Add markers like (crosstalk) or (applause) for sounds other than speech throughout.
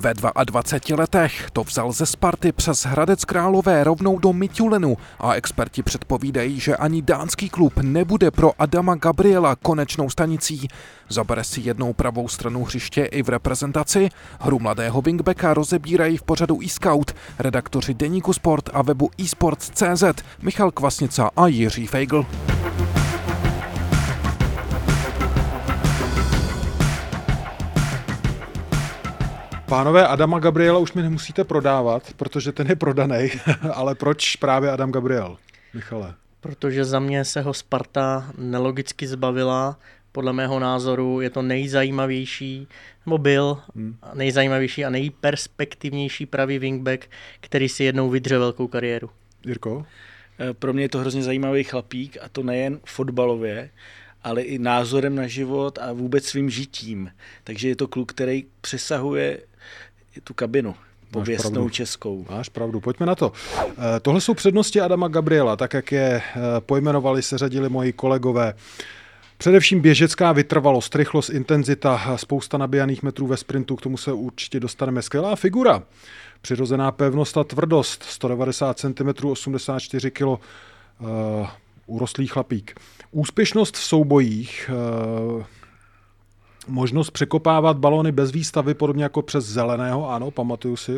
Ve 22 letech to vzal ze Sparty přes Hradec Králové rovnou do Mitulenu a experti předpovídají, že ani dánský klub nebude pro Adama Gabriela konečnou stanicí. Zabere si jednou pravou stranu hřiště i v reprezentaci. Hru mladého wingbacka rozebírají v pořadu e-scout redaktoři Deníku Sport a webu eSports.cz Michal Kvasnica a Jiří Feigl. Pánové, Adama Gabriela už mi nemusíte prodávat, protože ten je prodaný, (laughs) ale proč právě Adam Gabriel, Michale? Protože za mě se ho Sparta nelogicky zbavila. Podle mého názoru je to nejzajímavější, nebo byl hmm. nejzajímavější a nejperspektivnější pravý wingback, který si jednou vydře velkou kariéru. Jirko? Eh, pro mě je to hrozně zajímavý chlapík a to nejen fotbalově, ale i názorem na život a vůbec svým žitím. Takže je to kluk, který přesahuje tu kabinu pověstnou českou. Máš pravdu, pojďme na to. Eh, tohle jsou přednosti Adama Gabriela, tak jak je eh, pojmenovali, seřadili moji kolegové. Především běžecká vytrvalost, rychlost, intenzita, spousta nabíjaných metrů ve sprintu, k tomu se určitě dostaneme. Skvělá figura, přirozená pevnost a tvrdost, 190 cm, 84 kg, uh, urostlý chlapík. Úspěšnost v soubojích, uh, možnost překopávat balony bez výstavy, podobně jako přes Zeleného, ano, pamatuju si,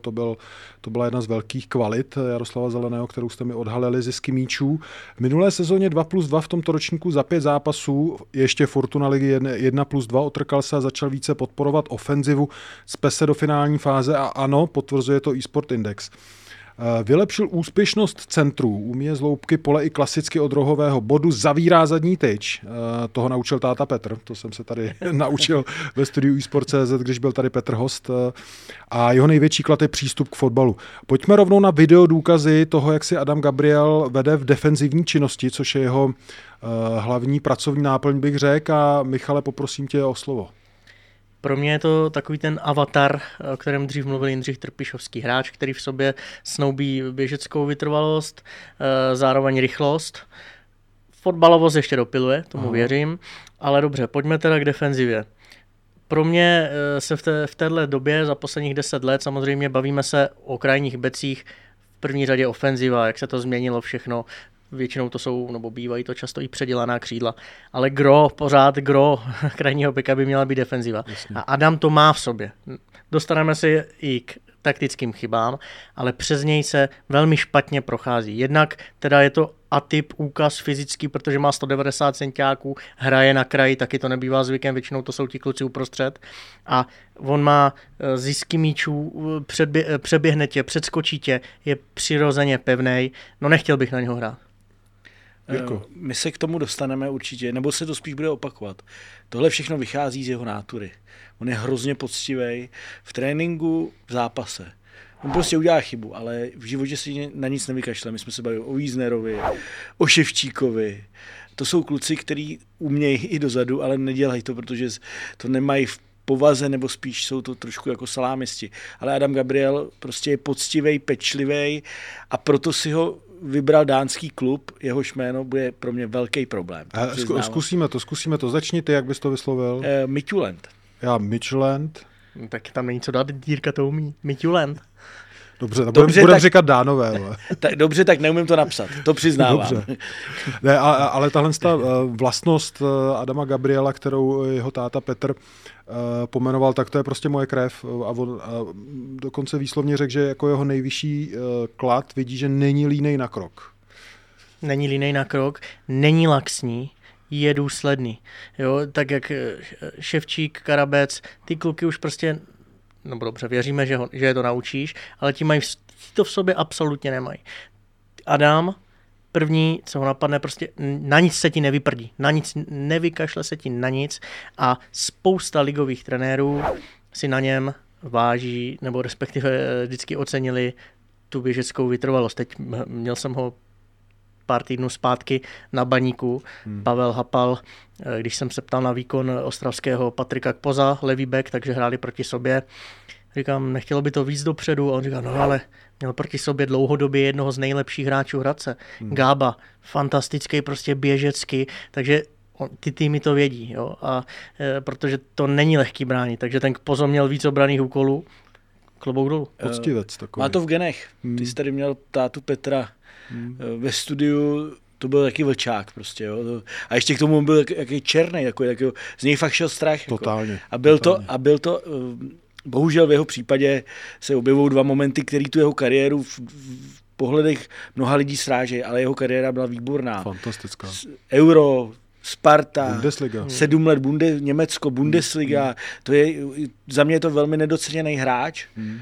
to, byl, to byla jedna z velkých kvalit Jaroslava Zeleného, kterou jste mi odhalili zisky míčů. V minulé sezóně 2 plus 2 v tomto ročníku za pět zápasů, ještě Fortuna ligy 1 plus 2, otrkal se a začal více podporovat ofenzivu, spese do finální fáze a ano, potvrzuje to eSport Index. Eh, vylepšil úspěšnost centrů, umí z loupky pole i klasicky od rohového bodu, zavírá zadní tyč. Eh, toho naučil táta Petr, to jsem se tady (laughs) naučil ve studiu eSport.cz, když byl tady Petr Host. Eh, a jeho největší klad je přístup k fotbalu. Pojďme rovnou na video důkazy toho, jak si Adam Gabriel vede v defenzivní činnosti, což je jeho hlavní pracovní náplň, bych řekl. A Michale, poprosím tě o slovo. Pro mě je to takový ten avatar, o kterém dřív mluvil Jindřich Trpišovský, hráč, který v sobě snoubí běžeckou vytrvalost, eh, zároveň rychlost. Fotbalovost ještě dopiluje, tomu Aha. věřím, ale dobře, pojďme teda k defenzivě. Pro mě eh, se v, té, v téhle době za posledních deset let samozřejmě bavíme se o krajních becích, v první řadě ofenziva, jak se to změnilo všechno, většinou to jsou, nebo bývají to často i předělaná křídla, ale gro, pořád gro (laughs) krajního beka by měla být defenziva. Jasně. A Adam to má v sobě. Dostaneme se i k taktickým chybám, ale přes něj se velmi špatně prochází. Jednak teda je to atyp, úkaz fyzický, protože má 190 centiáků, hraje na kraji, taky to nebývá zvykem, většinou to jsou ti kluci uprostřed. A on má eh, zisky míčů, předbě- eh, přeběhne tě, předskočí tě, je přirozeně pevný. No nechtěl bych na něho hrát. Eh, my se k tomu dostaneme určitě, nebo se to spíš bude opakovat. Tohle všechno vychází z jeho nátury. On je hrozně poctivý v tréninku, v zápase. On prostě udělá chybu, ale v životě si na nic nevykašle. My jsme se bavili o Víznerovi, o Ševčíkovi. To jsou kluci, kteří umějí i dozadu, ale nedělají to, protože to nemají v povaze, nebo spíš jsou to trošku jako salámisti. Ale Adam Gabriel prostě je poctivý, pečlivý a proto si ho vybral dánský klub, jehož jméno bude pro mě velký problém. A zkusíme to, zkusíme to. Začni ty, jak bys to vyslovil. Uh, Midtjylland. Já Midtjylland. No, tak tam není co dát, Dírka to umí. Midtjylland. Dobře, tak dobře, budeme tak, říkat dánové. (laughs) Tak, dobře, tak neumím to napsat, to přiznávám. Dobře. Ne, a, ale tahle ta eh, vlastnost eh, Adama Gabriela, kterou jeho táta Petr Eh, pomenoval, tak to je prostě moje krev. A on a dokonce výslovně řekl, že jako jeho nejvyšší klad vidí, že není línej na krok. Není línej na krok, není laxní, je důsledný. Jo, tak jak Ševčík, Karabec, ty kluky už prostě, no dobře, věříme, že, ho, že je to naučíš, ale ti mají, to v sobě absolutně nemají. Adam první, co ho napadne, prostě na nic se ti nevyprdí, na nic nevykašle se ti na nic a spousta ligových trenérů si na něm váží, nebo respektive eh, vždycky ocenili tu běžeckou vytrvalost. Teď měl jsem ho pár týdnů zpátky na baníku. Hmm. Pavel Hapal, eh, když jsem se ptal na výkon ostravského Patrika Kpoza, levý back, takže hráli proti sobě. Říkám, nechtělo by to víc dopředu? A on říká, no ale měl proti sobě dlouhodobě jednoho z nejlepších hráčů Hradce. Hmm. Gába, fantastický, prostě běžecký, takže ty týmy to vědí, jo, a e, protože to není lehký bránit, takže ten Kpozo měl víc obraných úkolů, klobouk dolů. Poctivec takový. Má to v genech. Hmm. Ty jsi tady měl tátu Petra hmm. ve studiu, to byl taky vlčák prostě, jo. A ještě k tomu byl jaký černý, jako, jako, z něj fakt šel strach. Jako. Totálně. Jako. A byl totálně. to, a byl to, eh, bohužel v jeho případě se objevují dva momenty, které tu jeho kariéru v, v pohledech mnoha lidí srážejí, ale jeho kariéra byla výborná. Fantastická. Euro, Sparta, Bundesliga. sedm let Bunde, Německo, Bundesliga, hmm. to je, za mě je to velmi nedoceněný hráč, hmm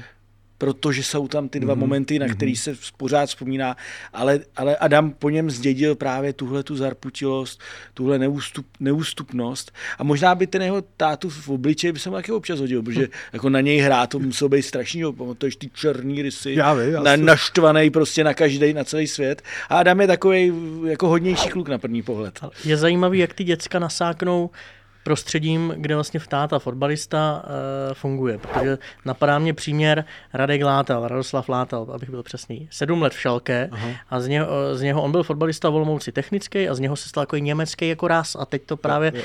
protože jsou tam ty dva mm-hmm. momenty, na který se pořád vzpomíná, ale, ale Adam po něm zdědil právě tuhle tu zarputilost, tuhle neústup, neústupnost a možná by ten jeho tátu v obličeji by se mu taky občas hodil, protože hm. jako na něj hrát to muselo být strašný, pamatuješ ty černý rysy, já vím, já na, naštvaný prostě na každý, na celý svět a Adam je takový jako hodnější kluk na první pohled. Je zajímavý, jak ty děcka nasáknou prostředím, kde vlastně táta fotbalista uh, funguje, protože napadá mě příměr Radek Látal, Radoslav Látal, abych byl přesný. Sedm let v Šalke Aha. a z něho, z něho on byl fotbalista volmouci technický a z něho se stal jako německý jako raz a teď to právě uh,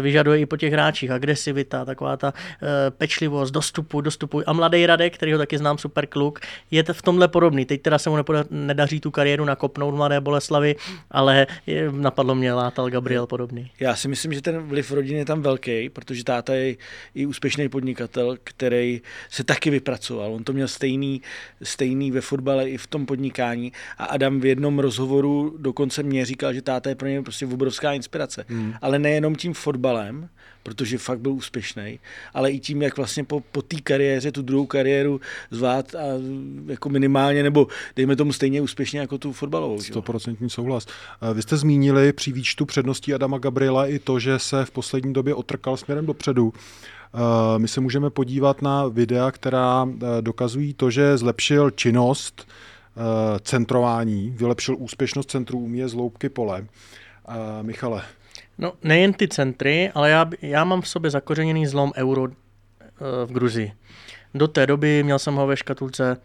vyžaduje i po těch hráčích. Agresivita, taková ta uh, pečlivost, dostupu, dostupu. A mladý Radek, který ho taky znám, super kluk, je v tomhle podobný. Teď teda se mu nepoda, nedaří tu kariéru nakopnout mladé Boleslavy, ale je, napadlo mě Látal Gabriel podobný. Já si myslím, že ten vliv rodiny rodiny je tam velký, protože táta je i úspěšný podnikatel, který se taky vypracoval. On to měl stejný, stejný ve fotbale i v tom podnikání a Adam v jednom rozhovoru dokonce mě říkal, že táta je pro něj prostě obrovská inspirace. Hmm. Ale nejenom tím fotbalem, protože fakt byl úspěšný, ale i tím, jak vlastně po, po té kariéře, tu druhou kariéru zvát a jako minimálně, nebo dejme tomu stejně úspěšně jako tu fotbalovou. Stoprocentní souhlas. Vy jste zmínili při výčtu předností Adama Gabriela i to, že se v poslední době otrkal směrem dopředu. My se můžeme podívat na videa, která dokazují to, že zlepšil činnost centrování, vylepšil úspěšnost centrů, umí z loupky pole. Michale, No, nejen ty centry, ale já, já mám v sobě zakořeněný zlom euro uh, v Gruzii. Do té doby měl jsem ho ve škatulce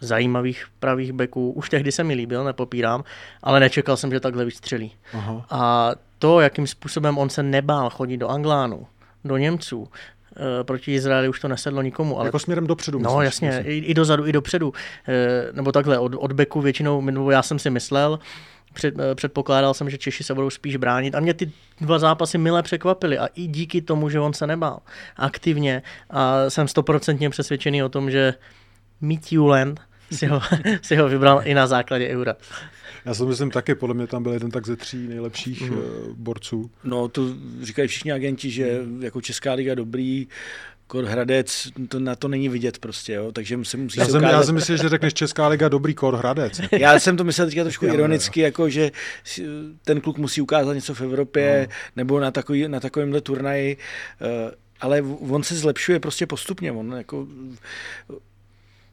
zajímavých pravých beků. Už tehdy se mi líbil, nepopírám, ale nečekal jsem, že takhle vystřelí. Aha. A to, jakým způsobem on se nebál chodit do Anglánu, do Němců, eh, proti Izraeli už to nesedlo nikomu. Ale... Jako směrem dopředu. No myslíš, jasně, i, i dozadu, i dopředu. Eh, nebo takhle, od, od beku většinou, já jsem si myslel, před, eh, předpokládal jsem, že Češi se budou spíš bránit a mě ty dva zápasy mile překvapily a i díky tomu, že on se nebál aktivně a jsem stoprocentně přesvědčený o tom, že Meet Land si ho, (laughs) si ho vybral i na základě Eura. Já si myslím taky, podle mě tam byl jeden tak ze tří nejlepších mm. borců. No, to říkají všichni agenti, že jako Česká liga dobrý, Kor Hradec, to na to není vidět prostě, jo, takže se musí já, jsem, ukázat... já jsem myslel, že řekneš Česká liga dobrý Kor Hradec. (laughs) já jsem to myslel teďka trošku ironicky, jako že ten kluk musí ukázat něco v Evropě no. nebo na, takový, na takovémhle turnaji, eh, ale on se zlepšuje prostě postupně, on jako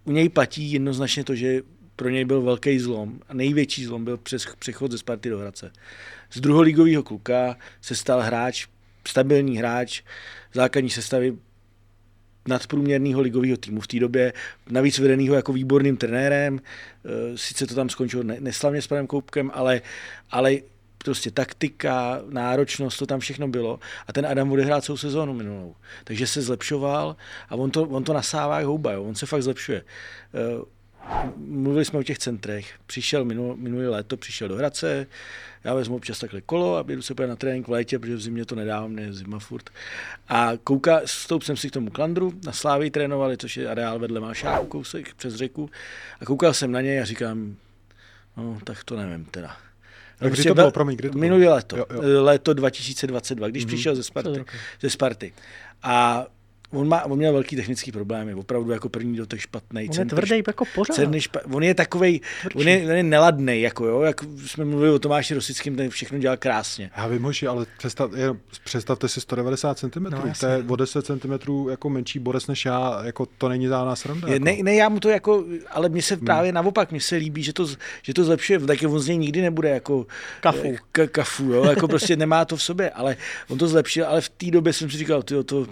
u něj platí jednoznačně to, že pro něj byl velký zlom a největší zlom byl přes přechod ze Sparty do Hradce. Z druholigového kluka se stal hráč, stabilní hráč, základní sestavy nadprůměrného ligového týmu v té době, navíc vedeného jako výborným trenérem, eh, sice to tam skončilo neslavně s panem Koupkem, ale, ale prostě taktika, náročnost, to tam všechno bylo. A ten Adam odehrál celou sezónu minulou. Takže se zlepšoval a on to, on to nasává houba, jo. on se fakt zlepšuje. Mluvili jsme o těch centrech. Přišel minul, minulý léto, přišel do Hradce, já vezmu občas takhle kolo a jdu se na trénink v létě, protože v zimě to nedávám, mě zima furt. A kouká, stoup jsem si k tomu klandru, na Slávii trénovali, což je areál vedle Mášáku, kousek přes řeku. A koukal jsem na něj a říkám, no tak to nevím teda. A kdy to bylo, promiň, kdy to Minulý léto, jo, jo. léto 2022, když mm-hmm. přišel ze Sparty, ze Sparty. A on, má, on měl velký technický problémy, opravdu jako první do těch špatný. On je tvrdý jako pořád. špa, on je takovej, on je, on je neladný, jako jo, jak jsme mluvili o Tomáši Rosickým, ten všechno dělal krásně. Já vím, Hoši, ale představ, je, představte si 190 cm, no, to je o 10 cm jako menší borec než já, jako to není žádná sranda. Je, jako. ne, ne, já mu to jako, ale mně se hmm. právě naopak, mně se líbí, že to, že to zlepšuje, tak on z něj nikdy nebude jako kafu, k, kafu jo, jako prostě nemá to v sobě, ale on to zlepšil, ale v té době jsem si říkal, tyjo, to,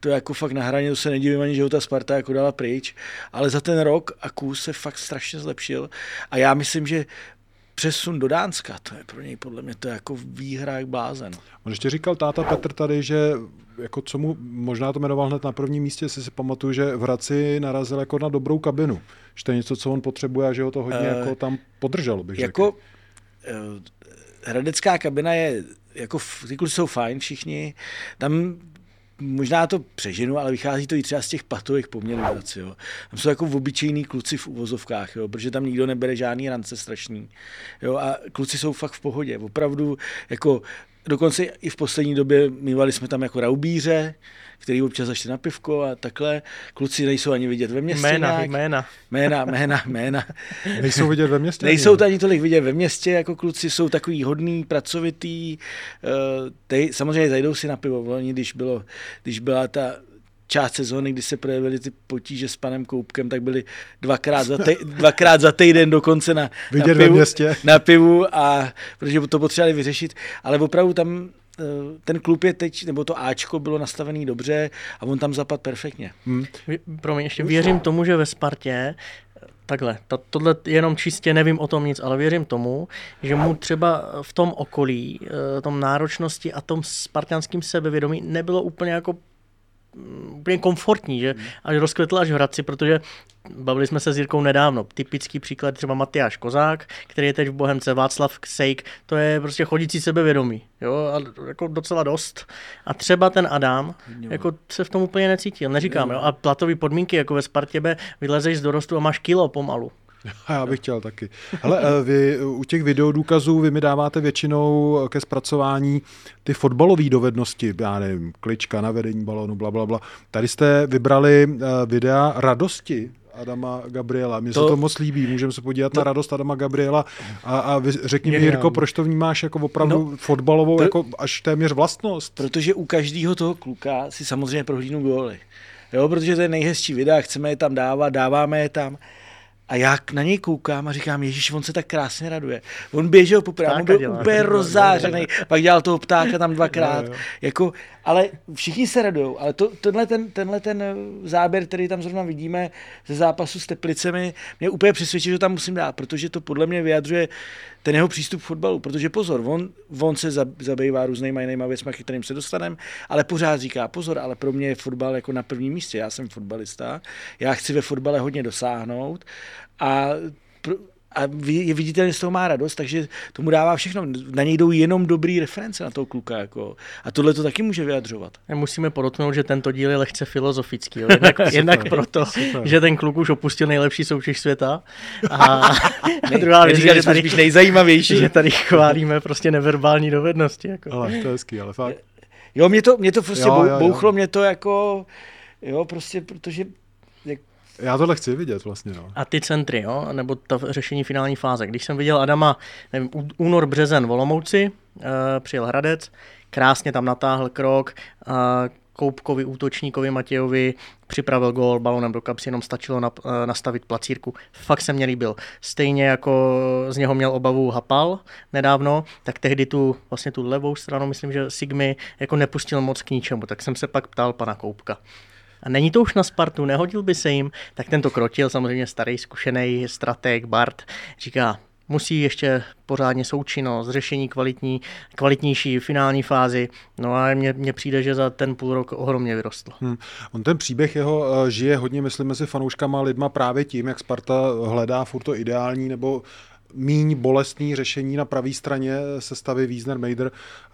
to jako fakt na hraně, to se nedivím ani, že ho ta Sparta jako dala pryč, ale za ten rok a kus se fakt strašně zlepšil a já myslím, že přesun do Dánska, to je pro něj podle mě to je jako výhra jak blázen. On ještě říkal táta Petr tady, že jako co mu možná to jmenoval hned na prvním místě, jestli si pamatuju, že v Hradci narazil jako na dobrou kabinu. Že to je něco, co on potřebuje a že ho to hodně uh, jako tam podrželo, bych jako, řekl. Uh, hradecká kabina je, jako ty kluci jsou fajn všichni, tam možná to přeženu, ale vychází to i třeba z těch patových poměrů. Jo. Tam jsou jako obyčejní kluci v uvozovkách, jo, protože tam nikdo nebere žádný rance strašný. Jo, a kluci jsou fakt v pohodě. Opravdu jako dokonce i v poslední době mývali jsme tam jako raubíře, který občas zašli na pivko a takhle. Kluci nejsou ani vidět ve městě. Jména, nějak. jména. Jména, jména, jména. (laughs) Nejsou vidět ve městě? Nejsou to ani tolik vidět ve městě, jako kluci jsou takový hodný, pracovitý. Eh, Tej, samozřejmě zajdou si na pivo. Oni, když, bylo, když byla ta část sezóny, kdy se projevily ty potíže s panem Koupkem, tak byly dvakrát za, tej, (laughs) dvakrát za týden dokonce na, Vidět na, pivu, městě. na pivu, a, protože to potřebovali vyřešit. Ale opravdu tam eh, ten klub je teď, nebo to Ačko bylo nastavený dobře a on tam zapad perfektně. Hmm. Pro mě ještě věřím tomu, že ve Spartě Takhle, to, tohle jenom čistě nevím o tom nic, ale věřím tomu, že mu třeba v tom okolí, eh, tom náročnosti a tom spartianským sebevědomí nebylo úplně jako úplně komfortní, že až rozkvetl až v Hradci, protože bavili jsme se s Jirkou nedávno. Typický příklad třeba Matyáš Kozák, který je teď v Bohemce, Václav Ksejk, to je prostě chodící sebevědomí, jo, a jako docela dost. A třeba ten Adam, jako se v tom úplně necítil, neříkám, jo, a platové podmínky, jako ve Spartě, vylezeš z dorostu a máš kilo pomalu. (laughs) Já bych chtěl taky. Ale eh, vy u těch videodůkazů vy mi dáváte většinou ke zpracování ty fotbalové dovednosti, já nevím, klička, navedení balónu, bla, bla, bla. Tady jste vybrali eh, videa radosti Adama Gabriela. Mně to, se to moc líbí, můžeme se podívat to, na radost Adama Gabriela a, a vy, řekni mi, Jirko, proč to vnímáš jako opravdu no, fotbalovou, pro, jako až téměř vlastnost? Protože u každého toho kluka si samozřejmě prohlídnu góly. Jo, protože to je nejhezčí videa, chceme je tam dávat, dáváme je tam. A já na něj koukám a říkám, Ježíš, on se tak krásně raduje. On běžel po on byl dělá, úplně (laughs) rozzářený, pak dělal toho ptáka tam dvakrát. Jo, jo. Jako, ale všichni se radují, ale to, tenhle, ten, tenhle ten záběr, který tam zrovna vidíme ze zápasu s Teplicemi, mě úplně přesvědčil, že tam musím dát, protože to podle mě vyjadřuje ten jeho přístup k fotbalu. Protože pozor, on, on se zabývá různýma jinýma věcmi, k kterým se dostaneme, ale pořád říká, pozor, ale pro mě je fotbal jako na prvním místě. Já jsem fotbalista, já chci ve fotbale hodně dosáhnout a a je viditelně z toho má radost, takže tomu dává všechno. Na něj jdou jenom dobrý reference na toho kluka. Jako. A tohle to taky může vyjadřovat. Musíme podotknout, že tento díl je lehce filozofický. Jo. Jednak, (laughs) jednak proto, super. že ten kluk už opustil nejlepší soutěž světa. A, (laughs) a druhá věc, že tady, spíš nejzajímavější. Že tady chválíme prostě neverbální dovednosti. Jako. Ale to je hezký, ale fakt. Jo, mě to, mě to prostě jo, jo, bouchlo, jo. mě to jako, jo, prostě, protože já tohle chci vidět vlastně. No. A ty centry, jo? nebo ta řešení finální fáze. Když jsem viděl Adama, nevím, únor, březen, Volomouci, uh, přijel Hradec, krásně tam natáhl krok, uh, Koupkovi, útočníkovi Matějovi připravil gól balonem do kapsy, jenom stačilo na, uh, nastavit placírku. Fakt se mě líbil. Stejně jako z něho měl obavu Hapal nedávno, tak tehdy tu, vlastně tu levou stranu, myslím, že Sigmy jako nepustil moc k ničemu, tak jsem se pak ptal pana Koupka a není to už na Spartu, nehodil by se jim, tak tento krotil, samozřejmě starý, zkušený strateg Bart, říká, musí ještě pořádně součinnost, řešení kvalitní, kvalitnější finální fázi. No a mně, mně přijde, že za ten půl rok ohromně vyrostl. Hmm. On ten příběh jeho uh, žije hodně, myslím, mezi fanouškama lidma právě tím, jak Sparta hledá furt to ideální nebo míň bolestný řešení na pravé straně sestavy Wiesner Meider.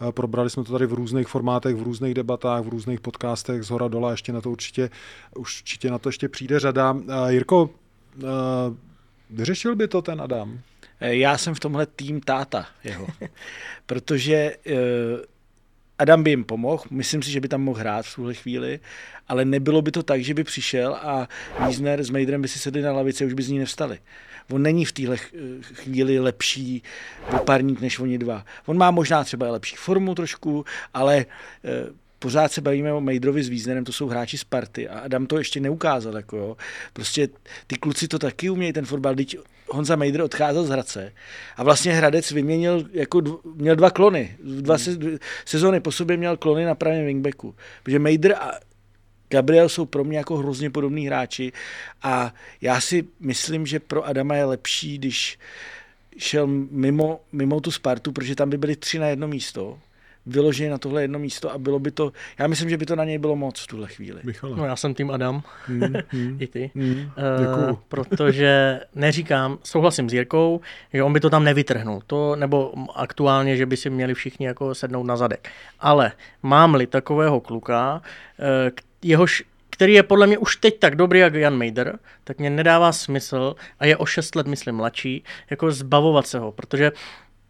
Eh, probrali jsme to tady v různých formátech, v různých debatách, v různých podcastech z hora dola, ještě na to určitě, určitě na to ještě přijde řada. Eh, Jirko, eh, vyřešil by to ten Adam? Já jsem v tomhle tým táta jeho, (laughs) protože Adam by jim pomohl, myslím si, že by tam mohl hrát v tuhle chvíli, ale nebylo by to tak, že by přišel a Wiesner s Mejdrem by si sedli na lavici a už by z ní nevstali. On není v téhle chvíli lepší opárník než oni dva. On má možná třeba lepší formu trošku, ale eh, pořád se bavíme o Mejdrovi s Víznerem, to jsou hráči z party a Adam to ještě neukázal. Jako jo. Prostě ty kluci to taky umějí, ten fotbal. Teď Honza Mejdr odcházel z Hradce a vlastně Hradec vyměnil, jako dv, měl dva klony. Dva se, sezóny po sobě měl klony na pravém wingbacku. Protože Mejdr a Gabriel jsou pro mě jako hrozně podobní hráči a já si myslím, že pro Adama je lepší, když šel mimo, mimo tu Spartu, protože tam by byly tři na jedno místo vyloženě na tohle jedno místo a bylo by to, já myslím, že by to na něj bylo moc v tuhle chvíli. Michale. No já jsem tým Adam, mm, mm, (laughs) i ty, mm, uh, protože neříkám, souhlasím s Jirkou, že on by to tam nevytrhnul, to, nebo aktuálně, že by si měli všichni jako sednout na zadek. Ale mám-li takového kluka, uh, jehož který je podle mě už teď tak dobrý jak Jan Mejder, tak mě nedává smysl a je o 6 let, myslím, mladší, jako zbavovat se ho, protože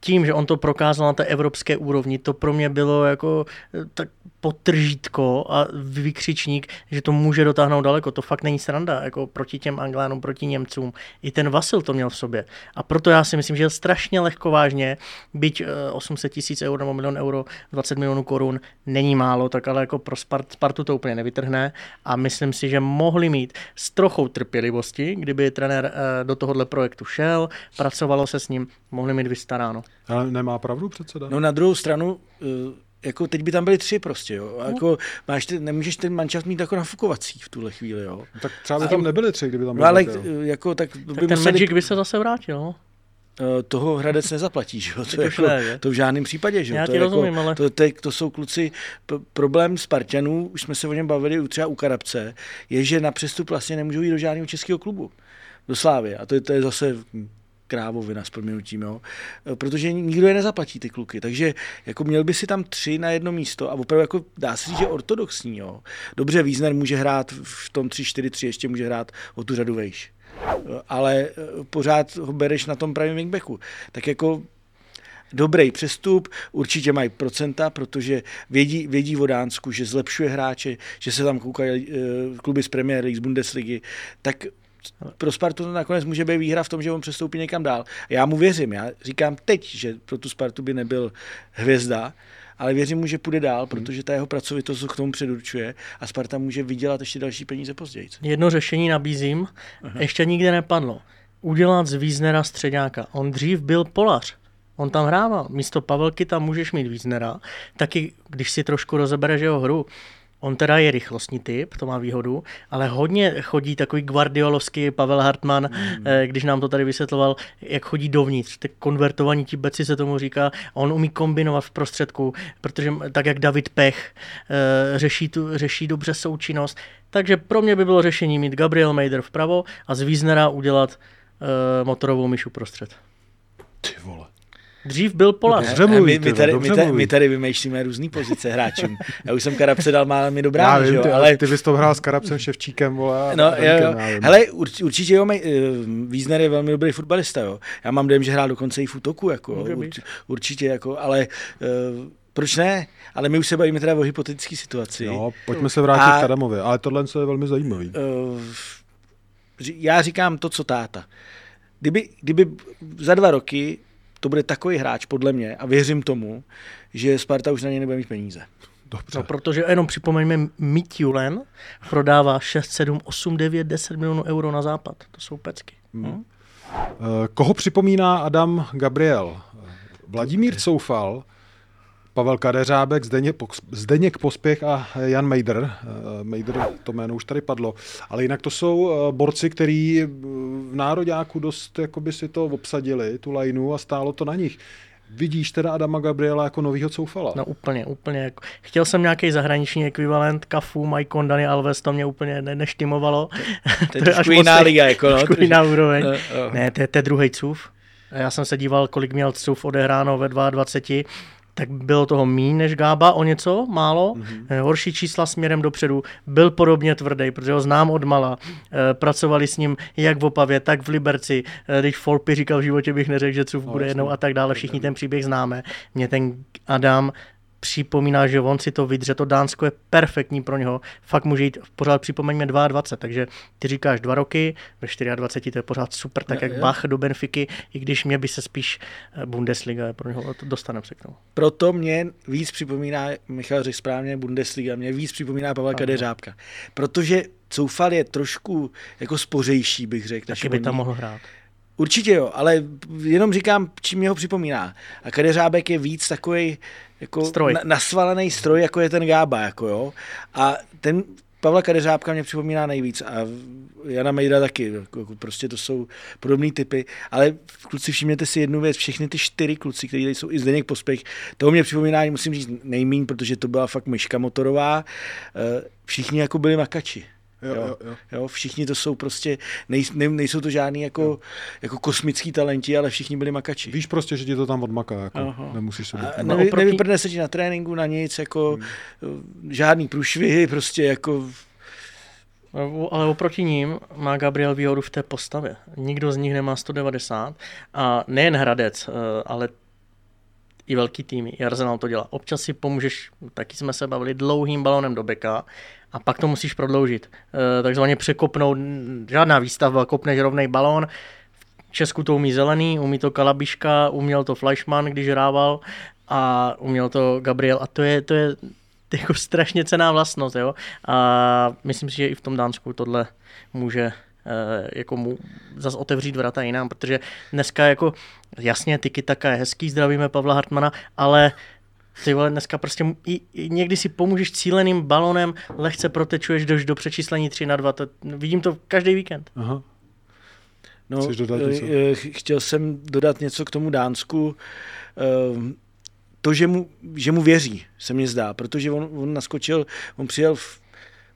tím, že on to prokázal na té evropské úrovni, to pro mě bylo jako eh, tak potržítko a vykřičník, že to může dotáhnout daleko. To fakt není sranda, jako proti těm Anglánům, proti Němcům. I ten Vasil to měl v sobě. A proto já si myslím, že je strašně lehko vážně, byť 800 eh, tisíc eur nebo milion euro, 20 milionů korun není málo, tak ale jako pro Spart, Spartu to úplně nevytrhne. A myslím si, že mohli mít s trochou trpělivosti, kdyby trenér eh, do tohohle projektu šel, pracovalo se s ním, mohli mít vystaráno. Ale nemá pravdu předseda? No na druhou stranu, uh jako teď by tam byly tři prostě, jo. A jako máš ty, nemůžeš ten manšaft mít jako nafukovací v tuhle chvíli, jo. No, tak třeba by tam nebyly tři, kdyby tam byly. No, ale jako, tak, tak by ten museli... Magic by se zase vrátil, no. Uh, toho Hradec nezaplatí, že jo? To, jako, ne, to v žádném případě, že jo? Já to, ti jako, rozumím, ale... to, to, to, jsou kluci, p- problém Spartanů, už jsme se o něm bavili třeba u Karabce, je, že na přestup vlastně nemůžou jít do žádného českého klubu, do Slávy. A to je, to je zase krávovina s proměnutím, jo? E, protože nikdo je nezaplatí ty kluky, takže jako měl by si tam tři na jedno místo a opravdu jako dá se říct, že ortodoxní. Jo? Dobře, Wiesner může hrát v tom 3-4-3, ještě může hrát o tu řadu vejš. E, ale e, pořád ho bereš na tom pravém wingbacku. Tak jako dobrý přestup, určitě mají procenta, protože vědí, vědí o Dánsku, že zlepšuje hráče, že se tam koukají kluby z Premier League, z Bundesligy, tak pro Spartu to nakonec může být výhra v tom, že on přestoupí někam dál. Já mu věřím, já říkám teď, že pro tu Spartu by nebyl hvězda, ale věřím mu, že půjde dál, hmm. protože ta jeho pracovitost k tomu předurčuje a Sparta může vydělat ještě další peníze později. Jedno řešení nabízím, Aha. ještě nikdy nepadlo. Udělat z Víznera středňáka. On dřív byl polař. On tam hrával. Místo Pavelky tam můžeš mít Víznera. Taky, když si trošku rozebereš jeho hru, On teda je rychlostní typ, to má výhodu, ale hodně chodí takový guardiolovský Pavel Hartmann, mm. když nám to tady vysvětloval, jak chodí dovnitř, ty konvertovaní ti beci se tomu říká, on umí kombinovat v prostředku, protože tak jak David Pech eh, řeší, tu, řeší dobře součinnost, takže pro mě by bylo řešení mít Gabriel Mejder vpravo a z Wiesnera udělat uh, motorovou myšu prostřed. Ty vole. Dřív byl Polař. Dobře mluví, my, my, tady, my, tady, my tady vymýšlíme různé pozice hráčům. Já už jsem Karabce dal má mi dobrá, Já vím, jo, ty, ale... Ty bys to hrál s Karabcem Ševčíkem, vole. No, jo, jo. Hele, urč, určitě jo, eh, Vízner je velmi dobrý fotbalista, jo. Já mám dojem, že hrál dokonce i v útoku, jako, urč, určitě, jako, ale uh, proč ne? Ale my už se bavíme teda o hypotetické situaci. No, pojďme se vrátit a, k Adamovi, ale tohle je velmi zajímavý. Uh, já říkám to, co táta. Kdyby, kdyby za dva roky to bude takový hráč, podle mě, a věřím tomu, že Sparta už na něj nebude mít peníze. Dobře. No, protože jenom připomeňme, Mitjulen prodává 6, 7, 8, 9, 10 milionů euro na západ. To jsou pecky. Hmm. Hmm. Koho připomíná Adam Gabriel? Vladimír Coufal, Pavel Kadeřábek, Zdeněk, Zdeněk Pospěch a Jan Mejdr. Eh, Mejdr, to jméno už tady padlo. Ale jinak to jsou eh, borci, kteří v Nároďáku dost jakoby si to obsadili, tu lajnu a stálo to na nich. Vidíš teda Adama Gabriela jako novýho coufala? No úplně, úplně. Chtěl jsem nějaký zahraniční ekvivalent, Kafu, Maikon, Dani Alves, to mě úplně ne- neštimovalo. To, to je (laughs) až jiná liga, jako no. jiná úroveň. No, no. Ne, to je, to je druhý cův. Já jsem se díval, kolik měl cův odehráno ve 22 tak bylo toho míň než Gába, o něco málo. Mm-hmm. Horší čísla směrem dopředu. Byl podobně tvrdý, protože ho znám od mala. Eh, pracovali s ním jak v Opavě, tak v Liberci. Eh, když Folpy říkal v životě bych neřekl, že Cuf no, bude jednou a tak dále. Všichni ten příběh známe. Mě ten Adam připomíná, že on si to vydře, to Dánsko je perfektní pro něho, fakt může jít, pořád připomeňme 22, takže ty říkáš dva roky, ve 24 to je pořád super, tak jak Bach do Benfiky, i když mě by se spíš eh, Bundesliga je pro něho, to dostaneme se k tomu. Proto mě víc připomíná, Michal řekl správně, Bundesliga, mě víc připomíná Pavla Kadeřábka, protože Coufal je trošku jako spořejší, bych řekl. Taky by tam mohl hrát. Určitě jo, ale jenom říkám, čím mě ho připomíná. A Kadeřábek je víc takový jako stroj. Na, nasvalený stroj, jako je ten Gába, jako jo. A ten Pavla Kadeřábka mě připomíná nejvíc a Jana Mejda taky, jako, jako prostě to jsou podobné typy, ale kluci všimněte si jednu věc, všechny ty čtyři kluci, kteří jsou i Zdeněk Pospech, toho mě připomíná, musím říct nejmín, protože to byla fakt myška motorová, eh, všichni jako byli makači. Jo, jo, jo. jo, všichni to jsou prostě, nej, ne, nejsou to žádný jako, jako kosmický talenti, ale všichni byli makači. Víš prostě, že ti to tam odmaká, jako Aha. nemusíš se a nevy, oproti... Nevyprdne se ti na tréninku, na nic, jako hmm. žádný průšvihy, prostě jako ale oproti ním má Gabriel výhodu v té postavě. Nikdo z nich nemá 190 a nejen Hradec, eh, ale i velký týmy, i Arsenal to dělá. Občas si pomůžeš, taky jsme se bavili, dlouhým balonem do beka a pak to musíš prodloužit. E, takzvaně překopnout, žádná výstavba, kopneš rovnej balón, v Česku to umí zelený, umí to Kalabiška, uměl to Fleischmann, když hrával a uměl to Gabriel a to je, to je (laughs) jako strašně cená vlastnost, jo. A myslím si, že i v tom Dánsku tohle může Eh, jako mu zase otevřít vrata jinám, protože dneska jako jasně Tiki Taka je hezký, zdravíme Pavla Hartmana, ale ty vole, dneska prostě i, i někdy si pomůžeš cíleným balonem, lehce protečuješ do, do přečíslení 3 na 2, to, vidím to každý víkend. Aha. No, dodat něco? Eh, chtěl jsem dodat něco k tomu Dánsku. Eh, to, že mu, že mu věří, se mně zdá, protože on, on naskočil, on přijel v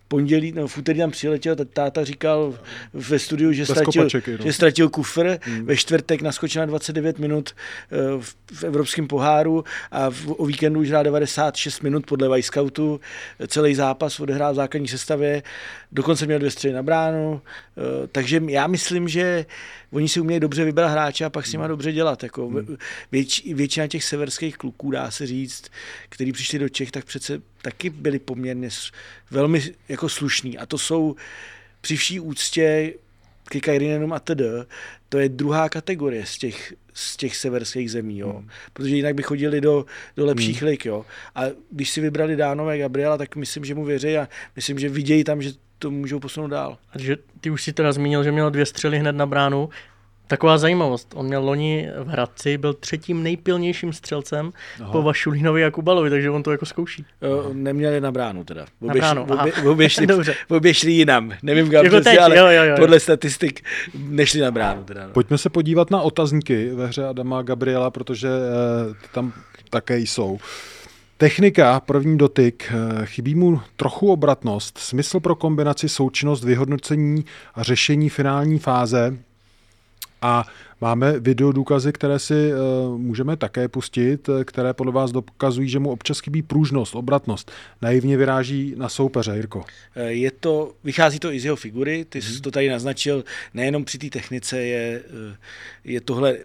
pondělí, no, v úterý tam přiletěl, táta říkal ve studiu, že, ztratil, kopačeky, no. že ztratil kufr, hmm. ve čtvrtek naskočil na 29 minut eh, v, v evropském poháru a v, o víkendu už hrál 96 minut podle Vajskautu, celý zápas odehrál v základní sestavě, dokonce měl dvě střely na bránu, eh, takže já myslím, že oni si umějí dobře vybrat hráče a pak s nima hmm. dobře dělat. Jako hmm. věč, většina těch severských kluků, dá se říct, který přišli do Čech, tak přece taky byli poměrně velmi jako slušní. A to jsou při vší úctě ke Kairinenům a td. To je druhá kategorie z těch, z těch severských zemí, jo. Hmm. Protože jinak by chodili do, do lepších hmm. lig, jo. A když si vybrali Dánové Gabriela, tak myslím, že mu věří a myslím, že vidějí tam, že to můžou posunout dál. A že ty už si teda zmínil, že měl dvě střely hned na bránu. Taková zajímavost. On měl loni v Hradci, byl třetím nejpilnějším střelcem Aha. po Vašulínovi a Kubalovi, takže on to jako zkouší. Uh, neměli na bránu teda. Obě, na bránu, obě, obě, šli, (laughs) obě šli jinam. Nevím, kam jako teď, ale jo, jo, jo. podle statistik nešli na bránu. Teda, no. Pojďme se podívat na otazníky ve hře Adama Gabriela, protože uh, tam také jsou. Technika, první dotyk, eh, chybí mu trochu obratnost, smysl pro kombinaci, součinnost, vyhodnocení a řešení finální fáze. A máme video důkazy, které si uh, můžeme také pustit, eh, které podle vás dokazují, že mu občas chybí pružnost, obratnost. Naivně vyráží na soupeře, Jirko. Je to, vychází to i z jeho figury, ty jsi hmm. to tady naznačil, nejenom při té technice je, je tohle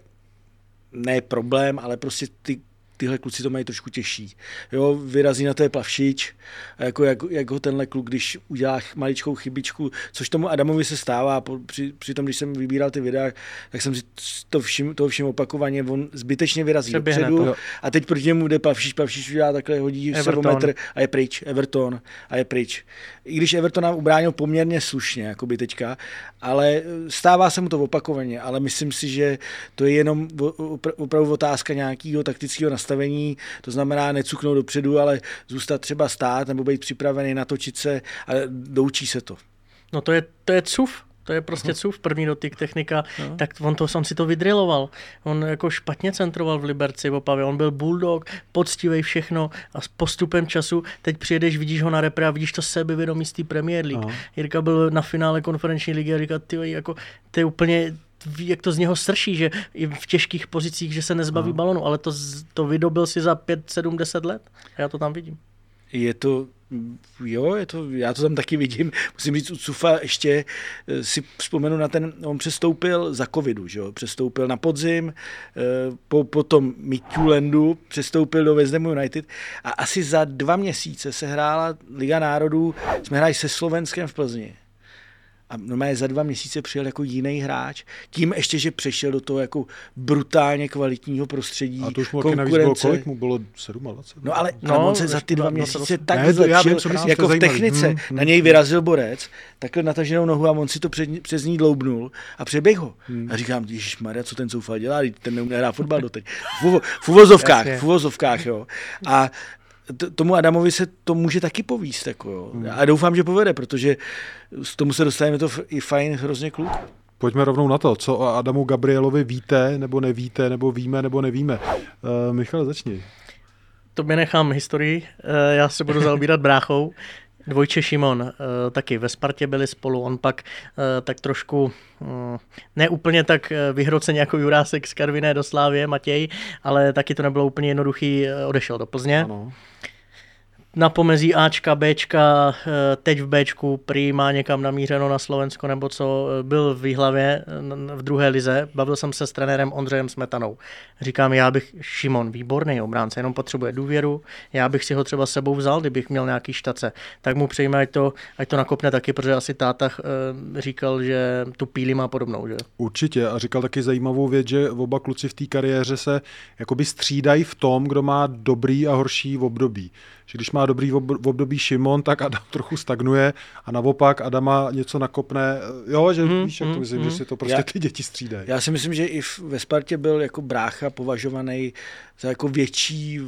ne problém, ale prostě ty tyhle kluci to mají trošku těžší. Jo, vyrazí na té plavšič, jako jak, jak ho tenhle kluk, když udělá maličkou chybičku, což tomu Adamovi se stává, při, při tom, když jsem vybíral ty videa, tak jsem si to všim, to všim opakovaně, on zbytečně vyrazí dopředu to. a teď proti němu jde plavšič, plavšič udělá takhle, hodí metr a je pryč, Everton a je pryč. I když Everton nám ubránil poměrně slušně, jako by teďka, ale stává se mu to opakovaně, ale myslím si, že to je jenom opravdu otázka nějakého taktického nastavení to znamená necuknout dopředu, ale zůstat třeba stát nebo být připravený natočit se a doučí se to. No to je, to je cuf, to je prostě cuf, první dotyk technika, no. tak on to sam si to vydriloval. On jako špatně centroval v Liberci v Opavě, on byl bulldog, poctivý všechno a s postupem času teď přijedeš, vidíš ho na repre a vidíš to sebevědomí z té Premier League. No. Jirka byl na finále konferenční ligy a říkal, ty jako, to je úplně jak to z něho srší, že i v těžkých pozicích, že se nezbaví no. balonu, ale to, to vydobil si za 5, 7, 10 let. A já to tam vidím. je to jo, je to, já to tam taky vidím. (laughs) Musím říct, u Cufa ještě eh, si vzpomenu na ten, on přestoupil za covidu, že jo? přestoupil na podzim, eh, po, po tom Midtjulandu přestoupil do West Ham United a asi za dva měsíce se hrála Liga národů, jsme hráli se Slovenskem v Plzni a normálně za dva měsíce přijel jako jiný hráč, tím ještě, že přešel do toho jako brutálně kvalitního prostředí. A to už mu navíc bylo kolik? Mu bylo 7 let? No ale no, on se za ty dva měsíce tak ne, zlepšil, vím, jako v technice. Hmm, hmm. Na něj vyrazil borec, takhle nataženou nohu a on si to před, přes ní dloubnul a přeběh ho. Hmm. A říkám, Ježíš Maria, co ten Soufal dělá, ten neumí hrát fotbal doteď. V, v uvozovkách, v uvozovkách, jo. A tomu Adamovi se to může taky povíst. Jako jo. Hmm. A doufám, že povede, protože z tomu se dostaneme to i fajn hrozně kluk. Pojďme rovnou na to, co o Adamu Gabrielovi víte, nebo nevíte, nebo víme, nebo nevíme. Uh, Michal, začni. To by nechám historii, uh, já se budu zaobírat bráchou. Dvojče Šimon uh, taky ve Spartě byli spolu, on pak uh, tak trošku uh, ne úplně tak vyhroceně jako Jurásek z Karviné do Slávě, Matěj, ale taky to nebylo úplně jednoduchý, odešel do Plzně. Ano na pomezí Ačka, Bčka, eh, teď v Bčku, prý má někam namířeno na Slovensko nebo co, eh, byl v Výhlavě eh, v druhé lize, bavil jsem se s trenérem Ondřejem Smetanou. Říkám, já bych, Šimon, výborný obránce, jenom potřebuje důvěru, já bych si ho třeba sebou vzal, kdybych měl nějaký štace, tak mu přejme, ať to, ať to nakopne taky, protože asi táta říkal, že tu píli má podobnou, že? Určitě. A říkal taky zajímavou věc, že oba kluci v té kariéře se jakoby střídají v tom, kdo má dobrý a horší období že když má dobrý v období Šimon, tak Adam (laughs) trochu stagnuje a naopak Adama něco nakopne. Jo, že mm, víš, jak to mhm, myslím, mm, že si to prostě já, ty děti střídají. Já si myslím, že i ve Spartě byl jako brácha považovaný za jako větší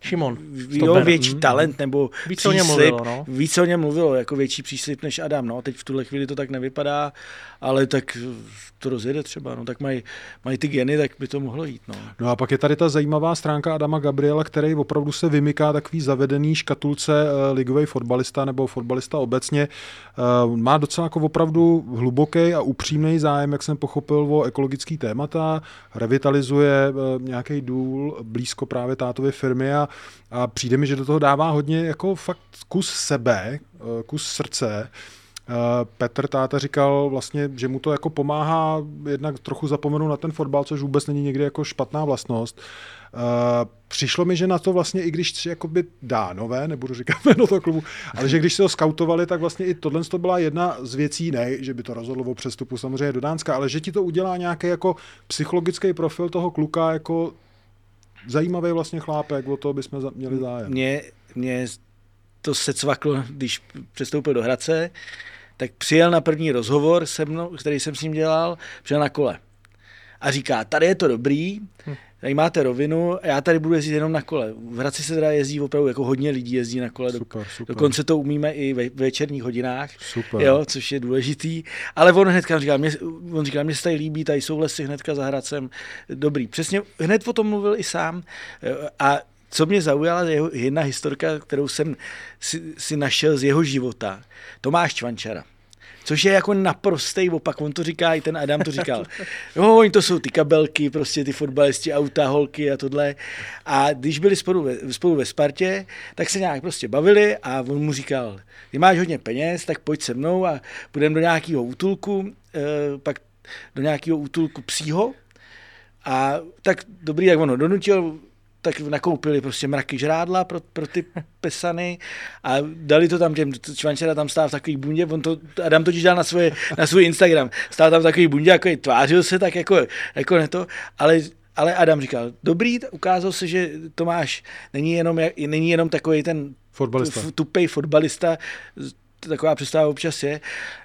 Šimon. Jo, větší mm. talent nebo víc příslip. O něm mluvilo, no. Víc o něm mluvilo, jako větší příslip než Adam. No. Teď v tuhle chvíli to tak nevypadá, ale tak to rozjede třeba. No. Tak mají, mají ty geny, tak by to mohlo jít. No. no a pak je tady ta zajímavá stránka Adama Gabriela, který opravdu se vymyká takový zavedený škatulce uh, ligový fotbalista nebo fotbalista obecně. Uh, má docela jako opravdu hluboký a upřímný zájem, jak jsem pochopil, o ekologický témata, revitalizuje uh, nějaký důl blízko právě tátově firmy a a přijde mi, že do toho dává hodně jako fakt kus sebe, eh, kus srdce. Eh, Petr Táta říkal vlastně, že mu to jako pomáhá jednak trochu zapomenout na ten fotbal, což vůbec není někdy jako špatná vlastnost. Uh, přišlo mi, že na to vlastně, i když jakoby dá nové, nebudu říkat (laughs) jméno toho klubu, ale že když se ho skautovali, tak vlastně i tohle to byla jedna z věcí, ne, že by to rozhodlo o přestupu samozřejmě do Dánska, ale že ti to udělá nějaký jako psychologický profil toho kluka, jako zajímavý vlastně chlápek, o to bychom měli zájem. Mě, mě to se cvaklo, když přestoupil do Hradce, tak přijel na první rozhovor se mnou, který jsem s ním dělal, přijel na kole. A říká, tady je to dobrý, hm tady máte rovinu já tady budu jezdit jenom na kole. V Hradci se teda jezdí opravdu jako hodně lidí jezdí na kole. Super, super. Dokonce to umíme i ve večerních hodinách, super. Jo, což je důležitý. Ale on hnedka říká, mě, on říká, mě se tady líbí, tady jsou lesy hnedka za Hradcem. Dobrý. Přesně hned o tom mluvil i sám. A co mě zaujala, je jedna historka, kterou jsem si, si našel z jeho života. Tomáš Čvančara což je jako naprostý opak. On to říká, i ten Adam to říkal. No, oni to jsou ty kabelky, prostě ty fotbalisti, auta, holky a tohle. A když byli spolu ve, spolu ve Spartě, tak se nějak prostě bavili a on mu říkal, ty máš hodně peněz, tak pojď se mnou a půjdeme do nějakého útulku, eh, pak do nějakého útulku psího. A tak dobrý, jak ono donutil, tak nakoupili prostě mraky žrádla pro, pro ty pesany a dali to tam těm, Čvančera tam stál v takový bundě, on to, Adam totiž dal na, svoje, na svůj Instagram, stál tam v takový bundě, jako tvářil se tak jako, jako ne to, ale ale Adam říkal, dobrý, ukázal se, že Tomáš není jenom, není jenom takový ten fotbalista. tupej fotbalista, taková představa občas je.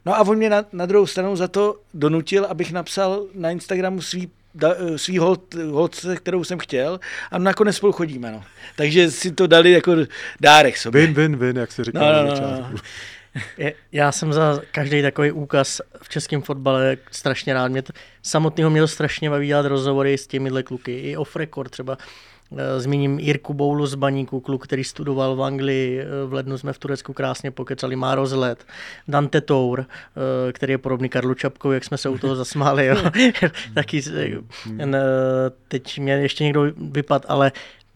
No a on mě na, na druhou stranu za to donutil, abych napsal na Instagramu svý da, eh, svý hold, holce, kterou jsem chtěl a nakonec spolu chodíme. No. Takže si to dali jako dárek sobě. Win, win, win, jak se říká no, no, no, no. Já jsem za každý takový úkaz v českém fotbale strašně rád. Mě to, samotného mě to strašně baví dělat rozhovory s těmihle kluky. I off record třeba zmíním Jirku Boulu z Baníku, kluk, který studoval v Anglii, eh, v lednu jsme v Turecku krásně pokecali, má rozlet. Dante Tour, eh, který je podobný Karlu Čapkovi, jak jsme se u toho zasmáli. Jo. (laughs) Taky, teď mě ještě někdo vypad, ale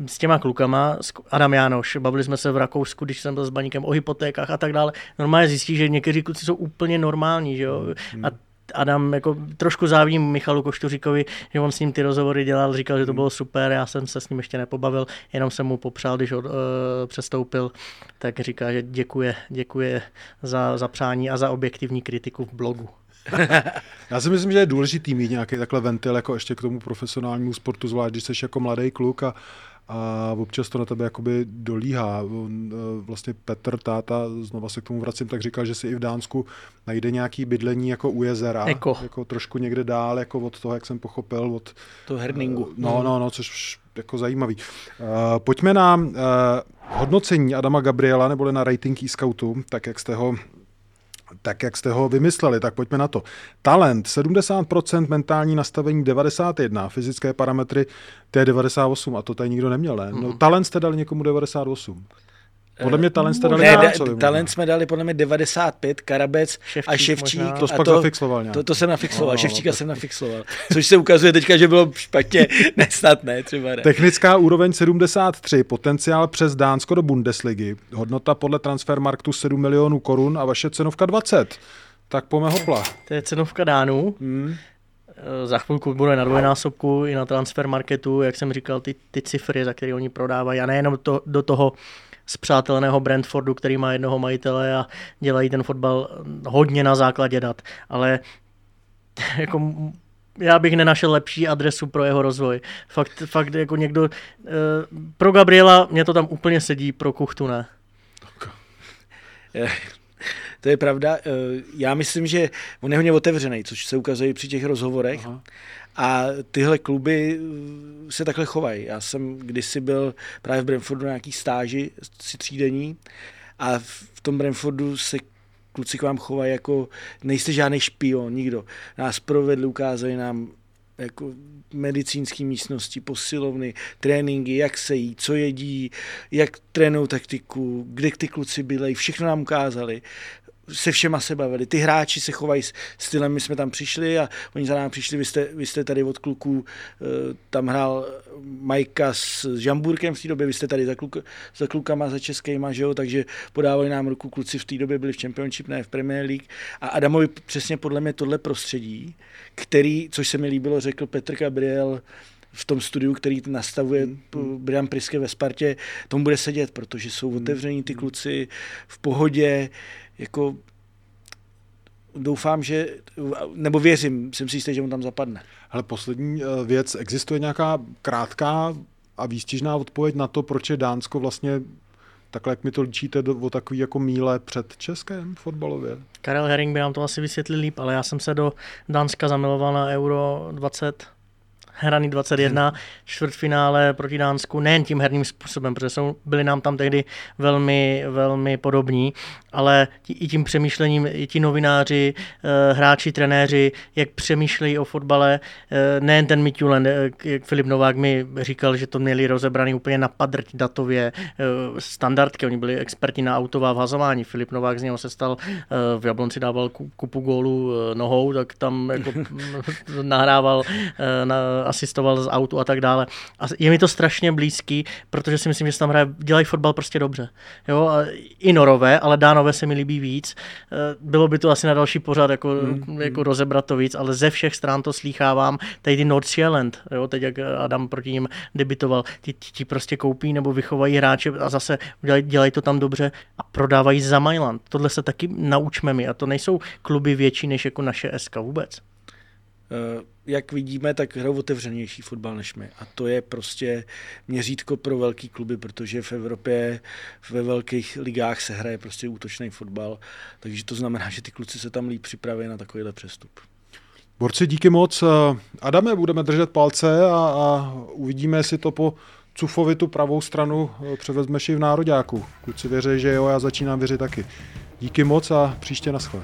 s těma klukama, Adam Jánoš, bavili jsme se v Rakousku, když jsem byl s baníkem o hypotékách a tak dále. Normálně zjistí, že někteří kluci jsou úplně normální, že jo? Hmm. A Adam, jako trošku závidím Michalu Koštuříkovi, že on s ním ty rozhovory dělal, říkal, že to bylo super, já jsem se s ním ještě nepobavil, jenom jsem mu popřál, když od, uh, přestoupil, tak říká, že děkuje, děkuje za, za přání a za objektivní kritiku v blogu. (laughs) Já si myslím, že je důležitý mít nějaký takhle ventil jako ještě k tomu profesionálnímu sportu, zvlášť když jsi jako mladý kluk a, a občas to na tebe jakoby dolíhá. E, vlastně Petr, táta, znova se k tomu vracím, tak říkal, že si i v Dánsku najde nějaký bydlení jako u jezera, jako, jako trošku někde dál, jako od toho, jak jsem pochopil, od... To herningu. E, no, no, no, což jako zajímavý. Uh, pojďme na uh, hodnocení Adama Gabriela, neboli na rating e-scoutu, tak jak jste ho tak jak jste ho vymysleli, tak pojďme na to. Talent 70%, mentální nastavení 91, fyzické parametry to je 98 a to tady nikdo neměl, ne? No, talent jste dali někomu 98. Podle mě talent jste dali ne, Dáncovi, talent jsme dali podle mě 95, Karabec Ševčík a Ševčík. Možná. To jsi pak to, zafixoval nějak. To, to jsem nafixoval, no, Ševčíka okay. jsem nafixoval. Což se ukazuje teďka, že bylo špatně, (laughs) nesnad ne, třeba ne. Technická úroveň 73, potenciál přes Dánsko do Bundesligy, hodnota podle Transfermarktu 7 milionů korun a vaše cenovka 20. Tak pojme hopla. To je cenovka Dánů. Hmm za chvilku bude na dvojnásobku i na transfer marketu, jak jsem říkal, ty, ty cifry, za které oni prodávají a nejenom to, do toho z přátelného Brentfordu, který má jednoho majitele a dělají ten fotbal hodně na základě dat. Ale (laughs) jako já bych nenašel lepší adresu pro jeho rozvoj. Fakt, fakt jako někdo, uh, pro Gabriela mě to tam úplně sedí, pro Kuchtu ne. To je pravda. Eh, já myslím, že on je hodně otevřený, což se ukazuje při těch rozhovorech. Aha. A tyhle kluby eh, se takhle chovají. Já jsem kdysi byl právě v Brentfordu na nějaký stáži, si třídení, a v tom Brentfordu se kluci k vám chovají jako, nejste žádný špion, nikdo. Nás provedli, ukázali nám jako medicínské místnosti, posilovny, tréninky, jak se jí, co jedí, jak trénují taktiku, kde ty kluci byli, všechno nám ukázali se všema se bavili. Ty hráči se chovají stylem, my jsme tam přišli a oni za námi přišli, vy jste, vy jste tady od kluků, eh, tam hrál Majka s Žamburkem v té době, vy jste tady za, kluk, za klukama, za českýma, že jo? takže podávali nám ruku kluci v té době, byli v Championship, ne v Premier League a Adamovi přesně podle mě tohle prostředí, který, což se mi líbilo, řekl Petr Gabriel, v tom studiu, který nastavuje hmm. Brian Priske ve Spartě, tomu bude sedět, protože jsou hmm. otevření ty kluci v pohodě, jako doufám, že, nebo věřím, jsem si jistý, že on tam zapadne. Ale poslední eh, věc, existuje nějaká krátká a výstižná odpověď na to, proč je Dánsko vlastně takhle, jak mi to líčíte, o takový jako míle před Českém fotbalově? Karel Herring by nám to asi vysvětlil líp, ale já jsem se do Dánska zamiloval na Euro 20 hraný 21, čtvrtfinále proti Dánsku, nejen tím herním způsobem, protože jsou, byli nám tam tehdy velmi, velmi podobní, ale tí, i tím přemýšlením, i ti novináři, eh, hráči, trenéři, jak přemýšlejí o fotbale, eh, nejen ten Mitulen, eh, jak Filip Novák mi říkal, že to měli rozebraný úplně na padrť datově, standardky, oni byli experti na autová vhazování, Filip Novák z něho se stal, v Jablonci dával kupu gólu nohou, tak tam jako (laughs) nahrával na asistoval z autu a tak dále. A je mi to strašně blízký, protože si myslím, že se tam hraje, dělají fotbal prostě dobře. Jo? A I norové, ale dánové se mi líbí víc. Eh, bylo by to asi na další pořad jako, mm. jako rozebrat to víc, ale ze všech stran to slýchávám. Tady ty Nordsjælland, jo? teď jak Adam proti ním debitoval, ti, ti, ti prostě koupí nebo vychovají hráče a zase dělají, dělají to tam dobře a prodávají za Mailand. Tohle se taky naučme my a to nejsou kluby větší než jako naše SK vůbec. Uh jak vidíme, tak hrajou otevřenější fotbal než my. A to je prostě měřítko pro velký kluby, protože v Evropě ve velkých ligách se hraje prostě útočný fotbal. Takže to znamená, že ty kluci se tam líp připraví na takovýhle přestup. Borci, díky moc. Adame, budeme držet palce a, a uvidíme, jestli to po Cufovi tu pravou stranu eh, převezmeš i v nároďáku. Kluci věří, že jo, já začínám věřit taky. Díky moc a příště naschle.